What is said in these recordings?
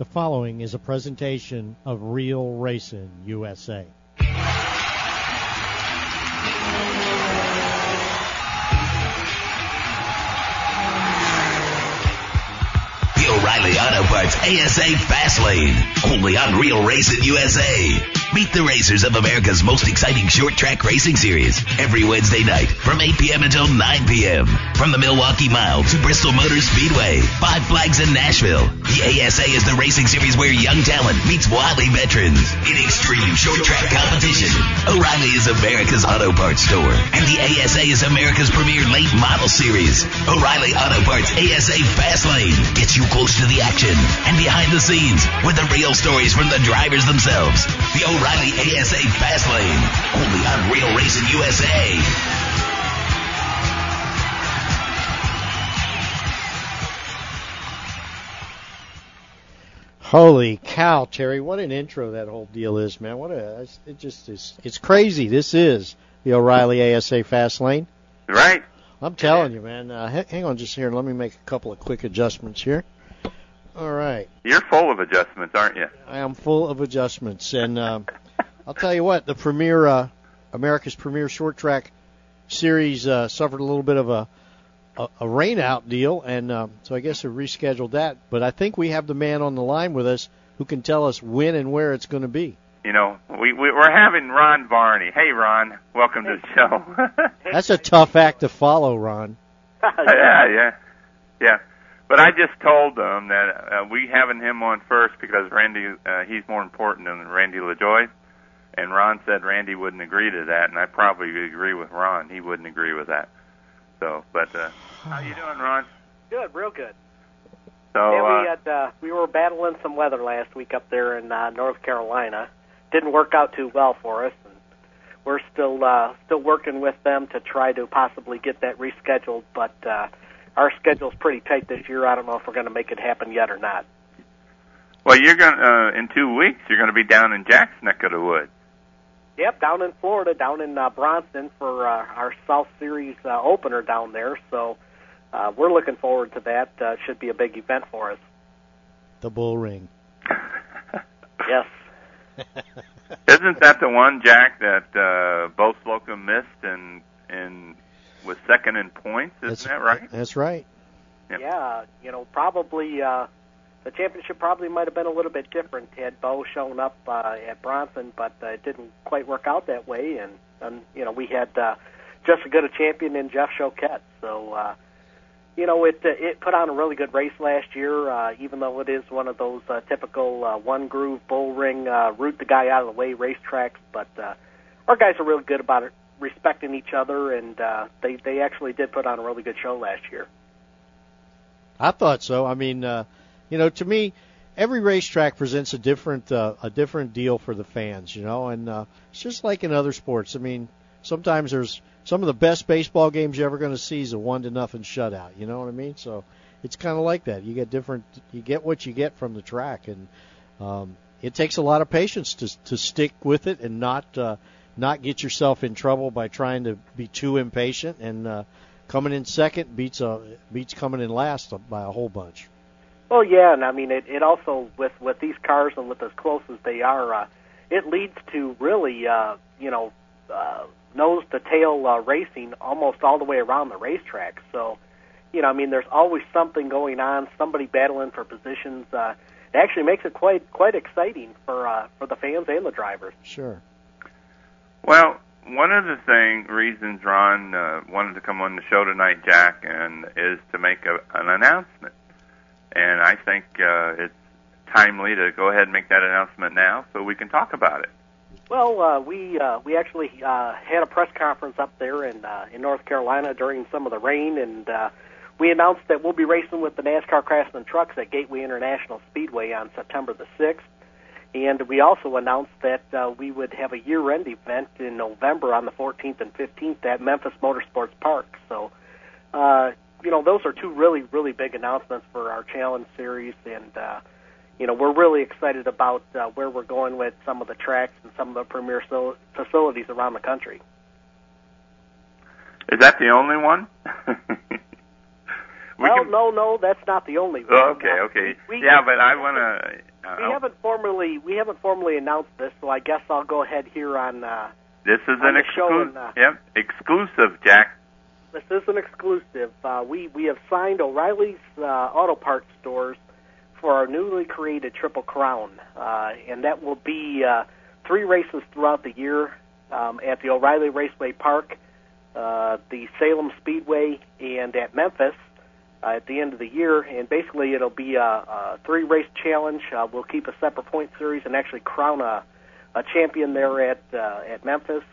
The following is a presentation of Real Racing USA. O'Reilly Auto Parts ASA Fast Lane. Only on Real Racing USA. Meet the racers of America's most exciting short track racing series every Wednesday night from 8 p.m. until 9 p.m. From the Milwaukee Mile to Bristol Motor Speedway, Five Flags in Nashville. The ASA is the racing series where young talent meets wily veterans in extreme short track competition. O'Reilly is America's auto parts store, and the ASA is America's premier late model series. O'Reilly Auto Parts ASA Fast Lane gets you close to the action and behind the scenes with the real stories from the drivers themselves. The O'Reilly ASA Fast Lane, only on Real Racing USA. Holy cow, Terry! What an intro that whole deal is, man. What a it just is. It's crazy. This is the O'Reilly ASA Fast Lane. Right. I'm telling you, man. Uh, hang on just here. Let me make a couple of quick adjustments here. All right. You're full of adjustments, aren't you? I am full of adjustments, and um, I'll tell you what. The premier, uh, America's premier short track series, uh, suffered a little bit of a a, a rain out deal, and um, so I guess they rescheduled that. But I think we have the man on the line with us who can tell us when and where it's going to be. You know, we, we we're having Ron Varney. Hey, Ron, welcome to the show. That's a tough act to follow, Ron. yeah, yeah, yeah. But I just told them that uh, we having him on first because Randy, uh, he's more important than Randy LaJoie. And Ron said Randy wouldn't agree to that, and I probably agree with Ron. He wouldn't agree with that. So, but uh, how you doing, Ron? Good, real good. So, yeah, we uh, had uh, we were battling some weather last week up there in uh, North Carolina. Didn't work out too well for us, and we're still uh, still working with them to try to possibly get that rescheduled. But uh, our schedule's pretty tight this year. I don't know if we're going to make it happen yet or not. well, you're going to uh, in two weeks. You're going to be down in Jack's neck of the woods. Yep, down in Florida, down in uh, Bronson for uh, our South Series uh, opener down there. So uh, we're looking forward to that. Uh, should be a big event for us. The bull ring. Yes. Isn't that the one, Jack, that uh, Bo Slocum missed and and was second in points? Isn't That's that right? That's right. Yep. Yeah, you know, probably uh, the championship probably might have been a little bit different had Bo shown up uh, at Bronson, but uh, it didn't quite work out that way. And, and you know, we had uh, just as good a champion in Jeff Choquette. So, uh, you know, it uh, it put on a really good race last year, uh, even though it is one of those uh, typical uh, one groove bull ring, uh, root the guy out of the way racetracks. But uh, our guys are really good about it, respecting each other, and uh, they they actually did put on a really good show last year. I thought so. I mean, uh, you know, to me, every racetrack presents a different uh, a different deal for the fans. You know, and uh, it's just like in other sports. I mean, sometimes there's some of the best baseball games you're ever going to see is a one to nothing shutout. You know what I mean? So it's kind of like that. You get different. You get what you get from the track, and um, it takes a lot of patience to to stick with it and not uh, not get yourself in trouble by trying to be too impatient and. Uh, Coming in second beats uh, beats coming in last by a whole bunch. Well, yeah, and I mean it. It also with with these cars and with as close as they are, uh, it leads to really, uh, you know, uh, nose to tail uh, racing almost all the way around the racetrack. So, you know, I mean, there's always something going on, somebody battling for positions. Uh, it actually makes it quite quite exciting for uh, for the fans and the drivers. Sure. Well, one of the thing reasons Ron uh, wanted to come on the show tonight, Jack, and is to make a, an announcement. And I think uh, it's timely to go ahead and make that announcement now, so we can talk about it. Well, uh, we uh, we actually uh, had a press conference up there in uh, in North Carolina during some of the rain, and uh, we announced that we'll be racing with the NASCAR Craftsman trucks at Gateway International Speedway on September the sixth. And we also announced that uh, we would have a year-end event in November on the 14th and 15th at Memphis Motorsports Park. So, uh, you know, those are two really, really big announcements for our Challenge Series, and uh, you know, we're really excited about uh, where we're going with some of the tracks and some of the premier so- facilities around the country. Is that the only one? We well, can- no, no, that's not the only one. Oh, okay, okay. we- yeah, but I want to. Uh, We haven't formally we haven't formally announced this, so I guess I'll go ahead here on. Uh, this is on an exclusive. uh, yep, exclusive, Jack. this is an exclusive. Uh, we we have signed O'Reilly's uh, Auto Parts stores for our newly created Triple Crown, uh, and that will be uh, three races throughout the year um, at the O'Reilly Raceway Park, uh, the Salem Speedway, and at Memphis uh, at the end of the year. And basically, it'll be a, a three race challenge. Uh, we'll keep a separate point series and actually crown a, a champion there at uh, at Memphis.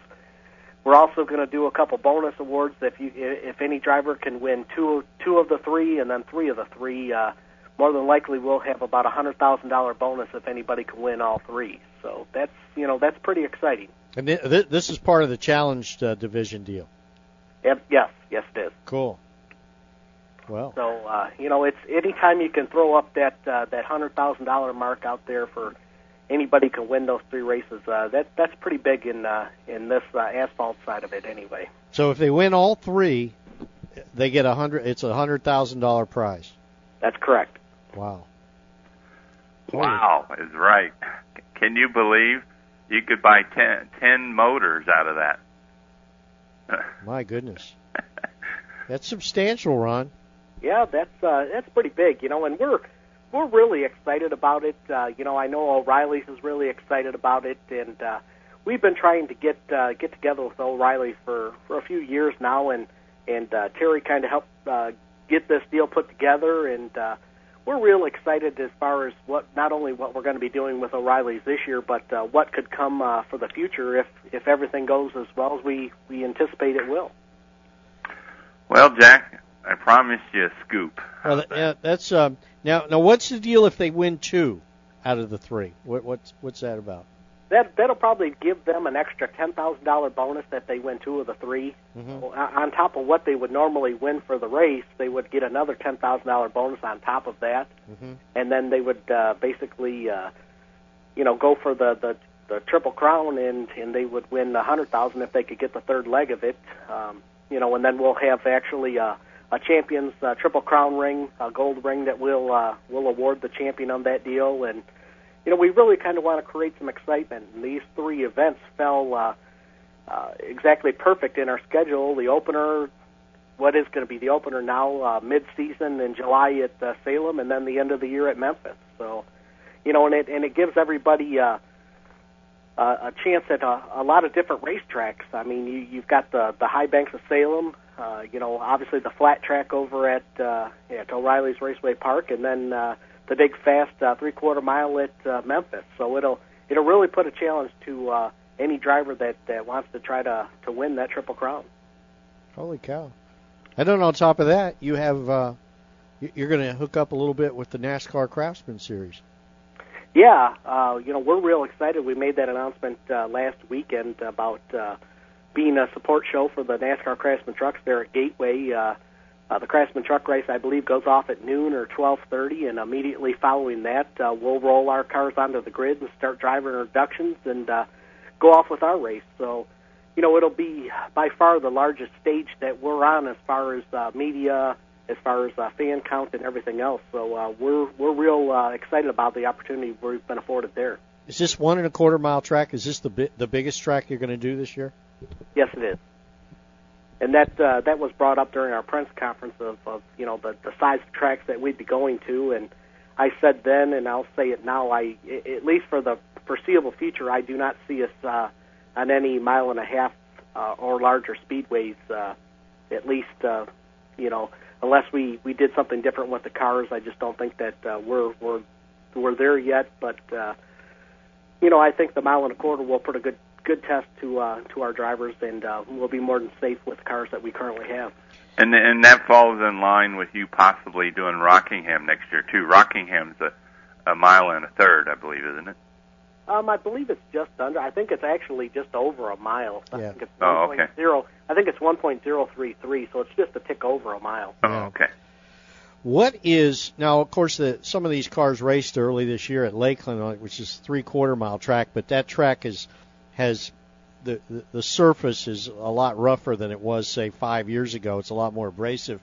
We're also going to do a couple bonus awards. If you if any driver can win two two of the three and then three of the three, uh, more than likely we'll have about a hundred thousand dollar bonus if anybody can win all three. So that's you know that's pretty exciting. And thi- this is part of the challenged uh, division deal. Yep, yes, yes it is. Cool. Well, So uh, you know, it's anytime you can throw up that uh, that hundred thousand dollar mark out there for anybody can win those three races. Uh, that that's pretty big in uh, in this uh, asphalt side of it, anyway. so if they win all three, they get a hundred. It's a hundred thousand dollar prize. That's correct. Wow. Wow, is right. Can you believe you could buy ten, ten motors out of that? My goodness. That's substantial, Ron. Yeah, that's uh, that's pretty big, you know, and we're we're really excited about it. Uh, you know, I know O'Reilly's is really excited about it, and uh, we've been trying to get uh, get together with O'Reilly's for for a few years now, and and uh, Terry kind of helped uh, get this deal put together, and uh, we're real excited as far as what not only what we're going to be doing with O'Reilly's this year, but uh, what could come uh, for the future if if everything goes as well as we we anticipate it will. well, Jack, I promised you a scoop. Well, th- yeah, that's um. Now, now, what's the deal if they win two out of the three? What, what's what's that about? That that'll probably give them an extra ten thousand dollar bonus if they win two of the 3 Mhm. Well, On top of what they would normally win for the race, they would get another ten thousand dollar bonus on top of that, Mm-hmm. and then they would uh, basically, uh, you know, go for the, the the triple crown, and and they would win a hundred thousand if they could get the third leg of it. Um, you know, and then we'll have actually a, a champions uh, triple crown ring, a gold ring that we'll uh, we'll award the champion on that deal, and you know, we really kind of want to create some excitement. And these three events fell uh, uh, exactly perfect in our schedule. The opener, what is going to be the opener now, uh, mid-season in July at uh, Salem, and then the end of the year at Memphis. So, you know, and it and it gives everybody uh, a, a chance at a, a lot of different racetracks. I mean, you, you've got the the high banks of Salem. Uh, you know, obviously the flat track over at uh, at O'Reilly's Raceway Park, and then uh, the big fast uh, three quarter mile at uh, Memphis. So it'll it'll really put a challenge to uh, any driver that that wants to try to to win that triple crown. Holy cow! And then on top of that, you have uh, you- you're going to hook up a little bit with the NASCAR Craftsman Series. Yeah, uh, you know, we're real excited. We made that announcement uh, last weekend about uh, being a support show for the NASCAR Craftsman trucks there at Gateway. Uh, uh, the Craftsman truck race, I believe, goes off at noon or 12:30, and immediately following that, uh, we'll roll our cars onto the grid and start driver introductions and uh, go off with our race. So, you know, it'll be by far the largest stage that we're on as far as uh, media, as far as uh, fan count and everything else. So uh, we're we're real uh, excited about the opportunity we've been afforded there. Is this one and a quarter mile track? Is this the bi- the biggest track you're going to do this year? Yes, it is. And that uh, that was brought up during our press conference of, of you know the the size of tracks that we'd be going to, and I said then, and I'll say it now. I at least for the foreseeable future, I do not see us uh, on any mile and a half uh, or larger speedways. Uh, at least, uh, you know, unless we we did something different with the cars. I just don't think that uh, we're we're we're there yet. But uh, you know, I think the mile and a quarter will put a good good test to uh, to our drivers, and uh, we'll be more than safe with cars that we currently have. And and that falls in line with you possibly doing Rockingham next year too. Rockingham's a a mile and a third, I believe, isn't it? Um, I believe it's just under. I think it's actually just over a mile. I Yeah. think it's Oh, 1.0 okay. I think it's 1.033, so it's just a tick over a mile. Oh, okay. What is now? Of course, the, some of these cars raced early this year at Lakeland, uh, which is three quarter mile track, but that track is has the, the surface is a lot rougher than it was say five years ago. It's a lot more abrasive,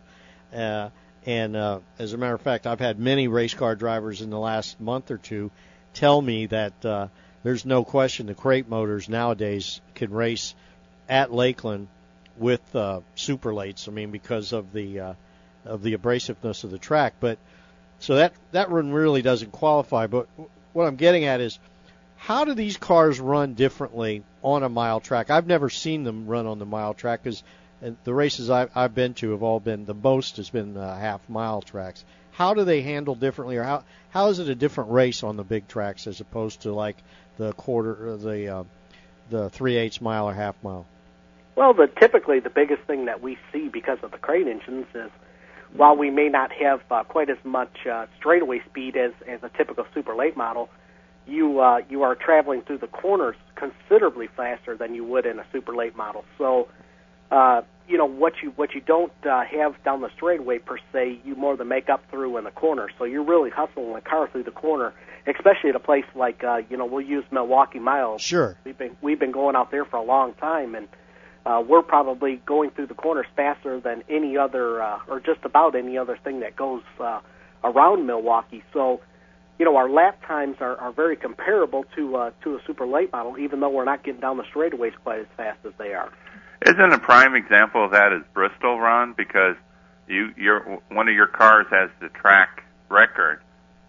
uh, And uh, as a matter of fact, I've had many race car drivers in the last month or two tell me that uh, there's no question the crate motors nowadays can race at Lakeland with uh, super lates. I mean, because of the uh, of the abrasiveness of the track. But so that that one really doesn't qualify. But what I'm getting at is, how do these cars run differently on a mile track? I've never seen them run on the mile track because the races I've, I've been to have all been the most has been uh, half mile tracks. How do they handle differently, or how how is it a different race on the big tracks as opposed to like the quarter, the uh, the three eighths mile or half mile? Well, the typically the biggest thing that we see because of the crate engines is while we may not have uh, quite as much uh, straightaway speed as, as a typical super late model, you uh, you are traveling through the corners considerably faster than you would in a super late model. So, uh, you know what you what you don't uh, have down the straightaway per se, you more than make up through in the corner. So you're really hustling the car through the corner, especially at a place like uh, you know we'll use Milwaukee Miles. Sure, we've been we've been going out there for a long time and uh, we're probably going through the corners faster than any other, uh, or just about any other thing that goes uh, around Milwaukee. So, you know, our lap times are, are very comparable to uh, to a super late model, even though we're not getting down the straightaways quite as fast as they are. Isn't a prime example of that is Bristol, Ron? Because you your one of your cars has the track record,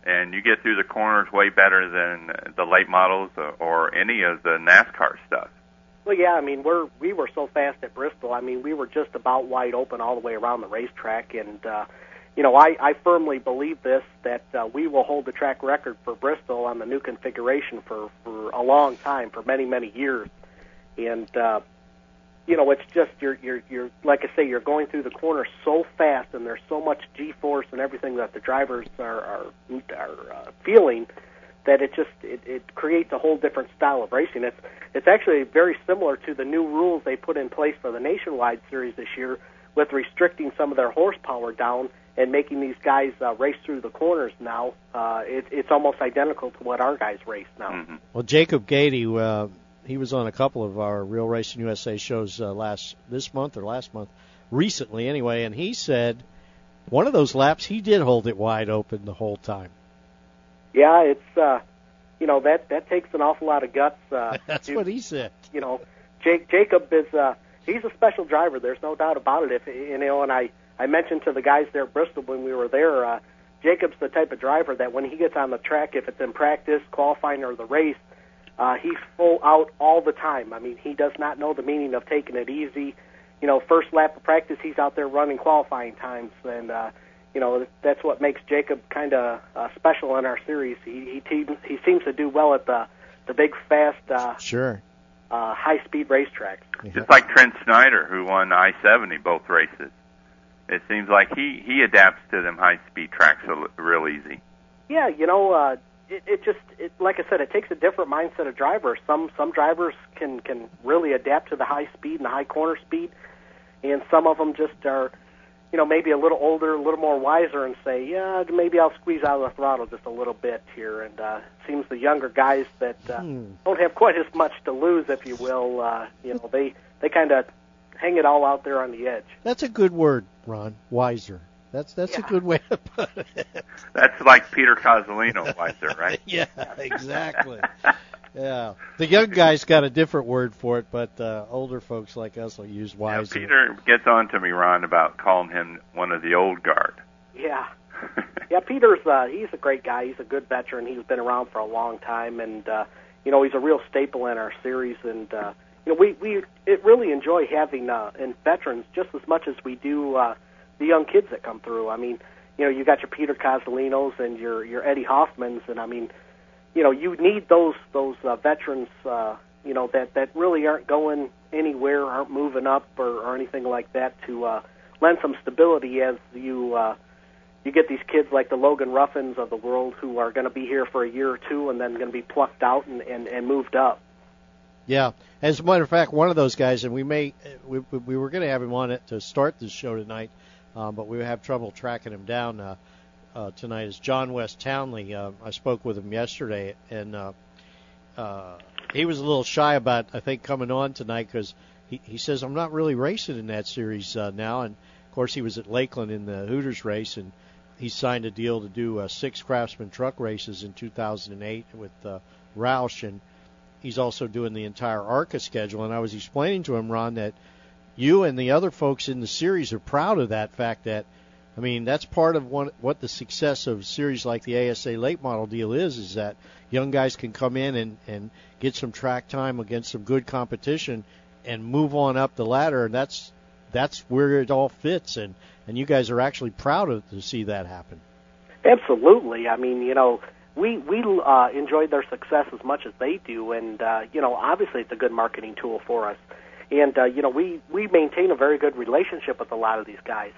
and you get through the corners way better than the late models or any of the NASCAR stuff. Well, yeah, I mean we're we were so fast at Bristol. I mean we were just about wide open all the way around the racetrack, and uh, you know I, I firmly believe this that uh, we will hold the track record for Bristol on the new configuration for for a long time, for many many years, and uh, you know it's just you're you're you're like I say you're going through the corner so fast, and there's so much G-force and everything that the drivers are are, are uh, feeling that it just it, it creates a whole different style of racing. It's it's actually very similar to the new rules they put in place for the nationwide series this year, with restricting some of their horsepower down and making these guys uh, race through the corners now. Uh, it, it's almost identical to what our guys race now. Mm-hmm. Well, Jacob Gady, uh, he was on a couple of our Real Racing USA shows uh, last this month or last month, recently anyway, and he said one of those laps he did hold it wide open the whole time yeah, it's uh, you know that that takes an awful lot of guts. Uh, That's to, what he said. You know, Jake Jacob is uh, he's a special driver. There's no doubt about it. If you know, and I I mentioned to the guys there at Bristol when we were there, uh, Jacob's the type of driver that when he gets on the track, if it's in practice, qualifying, or the race, uh, he's full out all the time. I mean, he does not know the meaning of taking it easy. You know, first lap of practice, he's out there running qualifying times, and uh, you know that's what makes Jacob kind of uh, special in our series. He he he seems to do well at the the big fast uh, sure uh, high speed racetracks. Just like Trent Snyder, who won I seventy both races. It seems like he he adapts to them high speed tracks real easy. Yeah, you know, uh, it, it just it, like I said, it takes a different mindset of driver. Some some drivers can can really adapt to the high speed and the high corner speed, and some of them just are you know, maybe a little older, a little more wiser, and say, yeah, maybe I'll squeeze out of the throttle just a little bit here. And uh, seems the younger guys that uh, hmm. don't have quite as much to lose, if you will, uh, you know, they they kind of hang it all out there on the edge. That's a good word, Ron. Wiser. That's that's yeah. a good way to put it. That's like Peter Cozzolino wiser, right? yeah, exactly. Yeah, the young guys got a different word for it, but uh, older folks like us will use wise. Yeah, Peter gets on to me, Ron, about calling him one of the old guard. Yeah, yeah. Peter's uh, he's a great guy. He's a good veteran. He's been around for a long time, and uh, you know he's a real staple in our series. And uh, you know we we it really enjoy having uh, in veterans just as much as we do uh, the young kids that come through. I mean, you know, you got your Peter Cozzolinos and your your Eddie Hoffmans, and I mean you know you need those those uh, veterans uh, you know that that really aren't going anywhere, aren't moving up or, or anything like that to uh, lend some stability as you uh, you get these kids like the Logan Ruffins of the world who are going to be here for a year or two and then going to be plucked out and, and, and moved up. Yeah, as a matter of fact, one of those guys, and we may we, we were going to have him on it to start this show tonight, um, but we have trouble tracking him down. Uh, uh, tonight is John Wes Townley. Uh, I spoke with him yesterday, and uh, uh, he was a little shy about I think coming on tonight because he, he says I'm not really racing in that series uh, now, and of course, he was at Lakeland in the Hooters race, and he signed a deal to do uh, six Craftsman truck races in 2008 with uh, Roush, and he's also doing the entire ARCA schedule. And I was explaining to him, Ron, that you and the other folks in the series are proud of that fact that I mean, that's part of what, what the success of series like the ASA late model deal is, is that young guys can come in and, and get some track time against some good competition and move on up the ladder, and that's that's where it all fits. And and you guys are actually proud of to see that happen. Absolutely. I mean, you know, we we uh, enjoyed their success as much as they do, and uh, you know, obviously it's a good marketing tool for us. And uh, you know, we we maintain a very good relationship with a lot of these guys.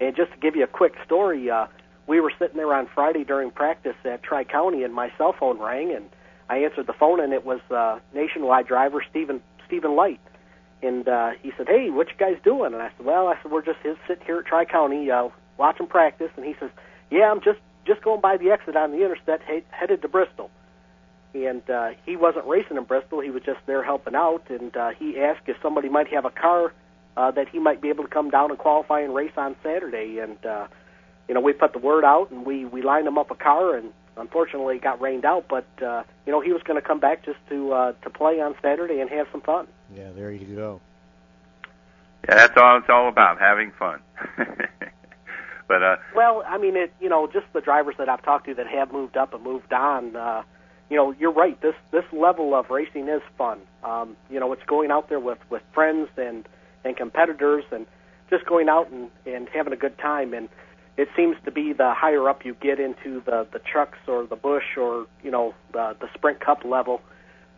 And just to give you a quick story, uh, we were sitting there on Friday during practice at Tri County, and my cell phone rang, and I answered the phone, and it was uh, nationwide driver Stephen Stephen Leicht, and uh, he said, "Hey, what you guys doing?" And I said, "Well, I said we're just sitting here at Tri County uh, watching practice," and he says, "Yeah, I'm just just going by the exit on the interstate, he- headed to Bristol." And uh, he wasn't racing in Bristol; he was just there helping out, and uh, he asked if somebody might have a car uh, that he might be able to come down and qualify and race on Saturday. And uh, you know, we put the word out and we we lined him up a car, and unfortunately it got rained out. But uh, you know, he was going to come back just to uh, to play on Saturday and have some fun. Yeah, there you go. Yeah, that's all it's all about, having fun. but uh Well, I mean, it you know, just the drivers that I've talked to that have moved up and moved on. Uh, you know, you're right. This this level of racing is fun. Um, you know, it's going out there with with friends and and competitors and just going out and, and having a good time. And it seems to be the higher up you get into the, the trucks or the Busch or, you know, the, the sprint cup level,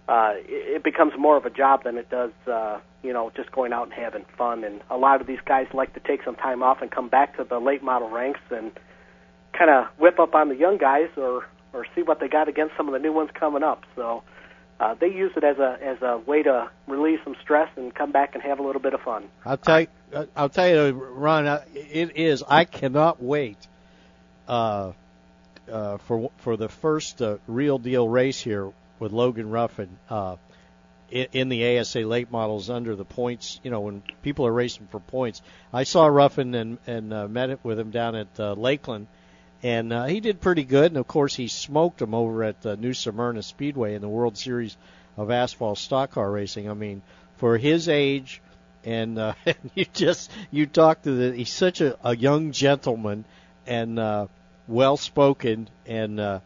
uh, it, becomes more of a job than it does, uh, you know, just going out and having fun. And a lot of these guys like to take some time off and come back to the late model ranks and kind of whip up on the young guys or, or see what they got against some of the new ones coming up. So, uh, they use it as a as a way to release some stress and come back and have a little bit of fun. I'll tell you, I'll tell you, Ron, it is. I cannot wait uh, uh, for for the first uh, real deal race here with Logan Ruffin uh, in, in the ASA late models under the points. You know, when people are racing for points, I saw Ruffin and and uh, met with him down at uh, Lakeland and uh, he did pretty good. And of course, he smoked him over at the New Smyrna Speedway in the World Series of Asphalt Stock Car Racing. I mean, for his age, and uh, you just you talk to the he's such a, a young gentleman and uh, well spoken, and uh,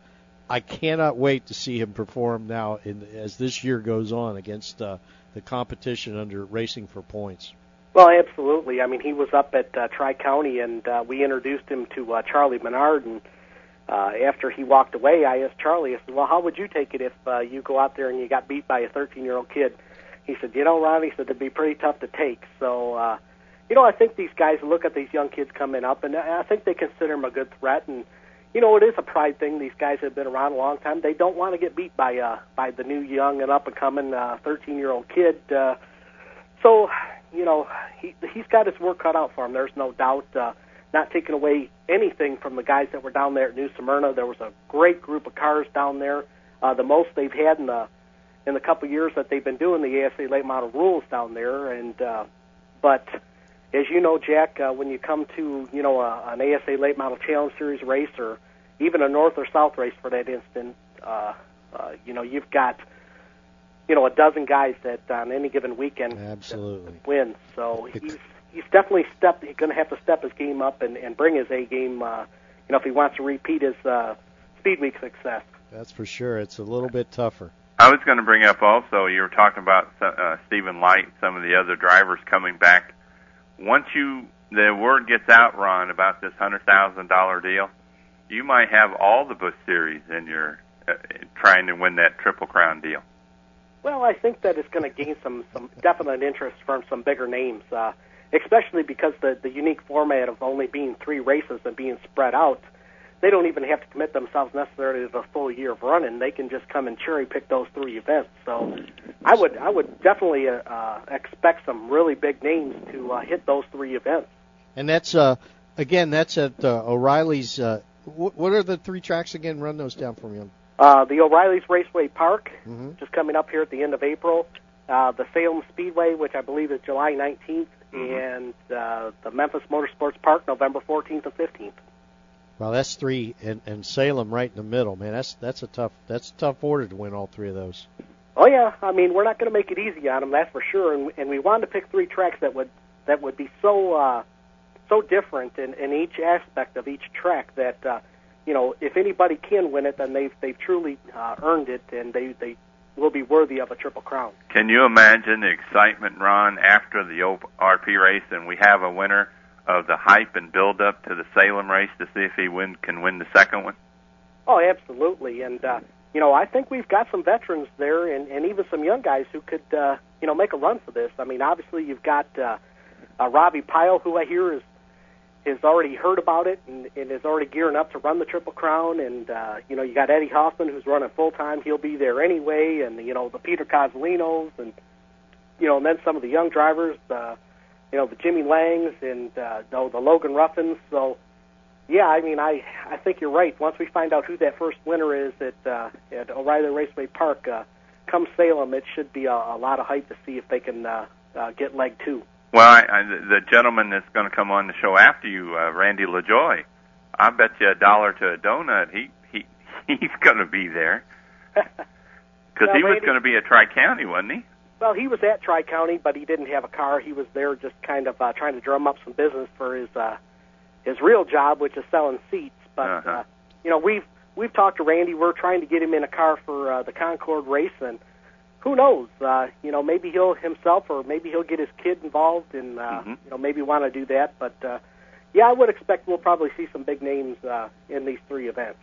I cannot wait to see him perform now in, as this year goes on against uh, the competition under Racing for Points. Well, absolutely. I mean, he was up at uh, Tri County, and uh, we introduced him to uh, Charlie Menard. And uh, after he walked away, I asked Charlie, I said, "Well, how would you take it if uh, you go out there and you got beat by a 13-year-old kid?" He said, "You know, Ron," he said, "it'd be pretty tough to take." So, uh, you know, I think these guys look at these young kids coming up, and I think they consider him a good threat. And you know, it is a pride thing. These guys have been around a long time. They don't want to get beat by uh, by the new young and up and coming uh, 13-year-old kid. Uh, so you know, he he's got his work cut out for him. There's no doubt. Uh, not taking away anything from the guys that were down there at New Smyrna. There was a great group of cars down there, uh, the most they've had in the in the couple years that they've been doing the ASA late model rules down there. And uh, but as you know, Jack, uh, when you come to you know a, an ASA late model challenge series race or even a north or south race for that instant, uh, uh, you know you've got you know a dozen guys that on any given weekend Absolutely. win. So he's he's definitely step he's going to have to step his game up and, and bring his A game. Uh, you know, if he wants to repeat his uh, Speed Week success. That's for sure. It's a little bit tougher. I was going to bring up also, you were talking about uh, Stephen Leicht some of the other drivers coming back. Once you the word gets out, Ron, about this hundred thousand dollar deal, you might have all the Busch series in your uh, trying to win that Triple Crown deal. Well, I think that it's going to gain some some definite interest from some bigger names, uh, especially because the the unique format of only being three races and being spread out. They don't even have to commit themselves necessarily to the full year of running. They can just come and cherry pick those three events. So, I would I would definitely uh, uh, expect some really big names to uh, hit those three events. And that's uh again that's at uh, O'Reilly's. Uh, wh- what are the three tracks again? Run those down for me. Uh, the O'Reilly's Raceway Park, Mhm. just coming up here at the end of April. Uh, the Salem Speedway, which I believe is July 19th, and uh, the Memphis Motorsports Park November 14th and 15th. Well, that's three, and, and Salem right in the middle, man. That's that's a tough that's a tough order to win all three of those. Oh yeah, I mean we're not going to make it easy on them, that's for sure. And, and we wanted to pick three tracks that would that would be so uh, so different in, in each aspect of each track that uh, you know if anybody can win it, then they've they've truly uh, earned it, and they they will be worthy of a triple crown. Can you imagine the excitement, Ron, after the RP race, and we have a winner? of the hype and build up to the Salem race to see if he win can win the second one? Oh, absolutely. And uh, you know, I think we've got some veterans there, and, and even some young guys who could uh, you know make a run for this. I mean, obviously you've got uh, uh, Robbie Pyle, who I hear is has already heard about it and, and is already gearing up to run the Triple Crown. And uh, you know, you got Eddie Hoffman, who's running full time. He'll be there anyway. And you know, the Peter Cozzolinos, and you know, and then some of the young drivers. Uh, you know the Jimmy Langs and uh, the, the Logan Ruffins. So, yeah, I mean, I I think you're right. Once we find out who that first winner is at uh, at O'Reilly Raceway Park, uh, come Salem, it should be a, a lot of hype to see if they can uh, uh, get leg two. Well, I, I, the gentleman that's going to come on the show after you, uh, Randy LaJoie, I bet you a dollar to a donut. He he he's going to be there because well, he was going to be at Tri County, wasn't he? Well, he was at Tri County, but he didn't have a car. He was there just kind of uh, trying to drum up some business for his uh, his real job, which is selling seats. But Uh-huh. uh, you know, we've we've talked to Randy. We're trying to get him in a car for uh, the Concord race, and who knows? Uh, you know, maybe he'll himself, or maybe he'll get his kid involved, and uh, Mhm. you know, maybe want to do that. But uh, yeah, I would expect we'll probably see some big names uh, in these three events.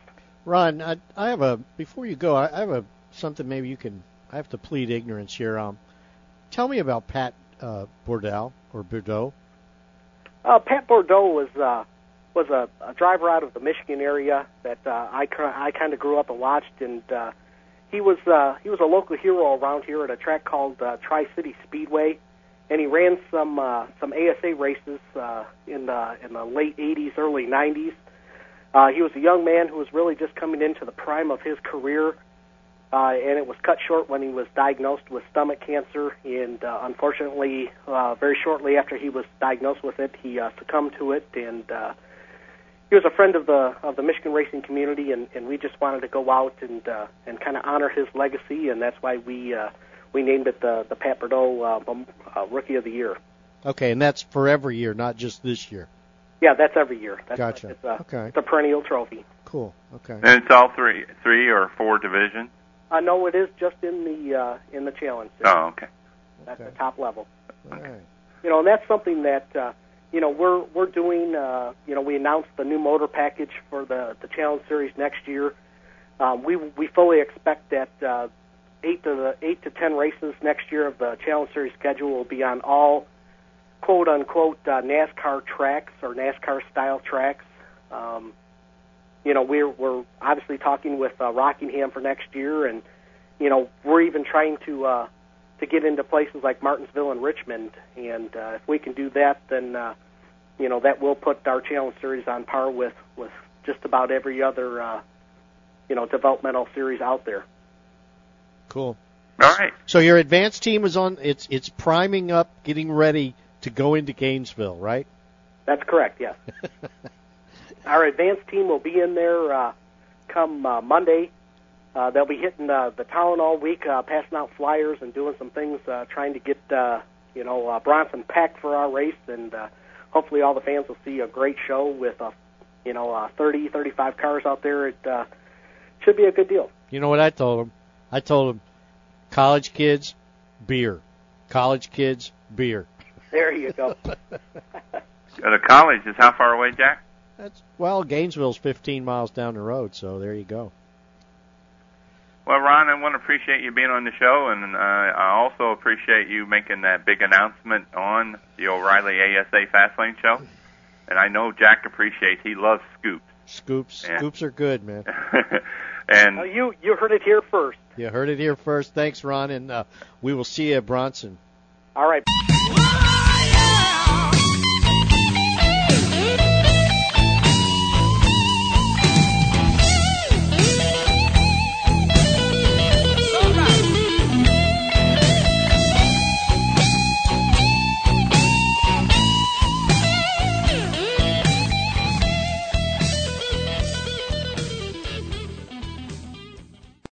Ron, I, I have a before you go, I, I have a something maybe you can. I have to plead ignorance here. Um, tell me about Pat uh, Bordeaux or Bordeaux. Uh, Pat Bordeaux was uh, was a, a driver out of the Michigan area that uh, I I kind of grew up and watched, and uh, he was uh, he was a local hero around here at a track called uh, Tri City Speedway, and he ran some uh, some ASA races uh, in the in the late '80s, early '90s. Uh, he was a young man who was really just coming into the prime of his career, uh, and it was cut short when he was diagnosed with stomach cancer. And uh, unfortunately, uh, very shortly after he was diagnosed with it, he uh, succumbed to it. And uh, he was a friend of the of the Michigan racing community, and, and we just wanted to go out and uh, and kind of honor his legacy, and that's why we uh, we named it the the Pat Bordeaux uh, Bum- uh, Rookie of the Year. Okay, and that's for every year, not just this year. Yeah, that's every year. That's Gotcha. It's a, Okay. it's a perennial trophy. Cool. Okay. And it's all three, three or four divisions. Uh, no, it is just in the uh, in the challenge. Series. Oh, okay. That's Okay. the top level. All right. You know, and that's something that uh, you know we're we're doing. Uh, you know, we announced the new motor package for the the challenge series next year. Um, we we fully expect that uh, eight to the eight to ten races next year of the challenge series schedule will be on all quote unquote uh, NASCAR tracks or NASCAR style tracks. Um, you know, we're we're obviously talking with uh, Rockingham for next year, and you know we're even trying to uh, to get into places like Martinsville and Richmond. And uh, if we can do that, then uh, you know that will put our challenge series on par with with just about every other uh, you know developmental series out there. Cool. All right. So your advanced team is on. It's it's priming up, getting ready to go into Gainesville, right? That's correct. Yes. Our advanced team will be in there uh, come uh, Monday. Uh, they'll be hitting uh, the town all week, uh, passing out flyers and doing some things, uh, trying to get uh, you know uh, Bronson packed for our race, and uh, hopefully all the fans will see a great show with uh, you know uh, 30, 35 cars out there. It uh, should be a good deal. You know what I told them? I told them, college kids, beer. College kids, beer. There you go. Uh, the college is how far away, Jack? That's well, Gainesville's 15 miles down the road, so there you go. Well, Ron, I want to appreciate you being on the show, and uh, I also appreciate you making that big announcement on the O'Reilly ASA Fastlane show. And I know Jack appreciates; he loves scoops. Scoops, Yeah. scoops are good, man. and Well, you you heard it here first. You heard it here first. Thanks, Ron, and uh, we will see you at Bronson. All right. Oh, yeah.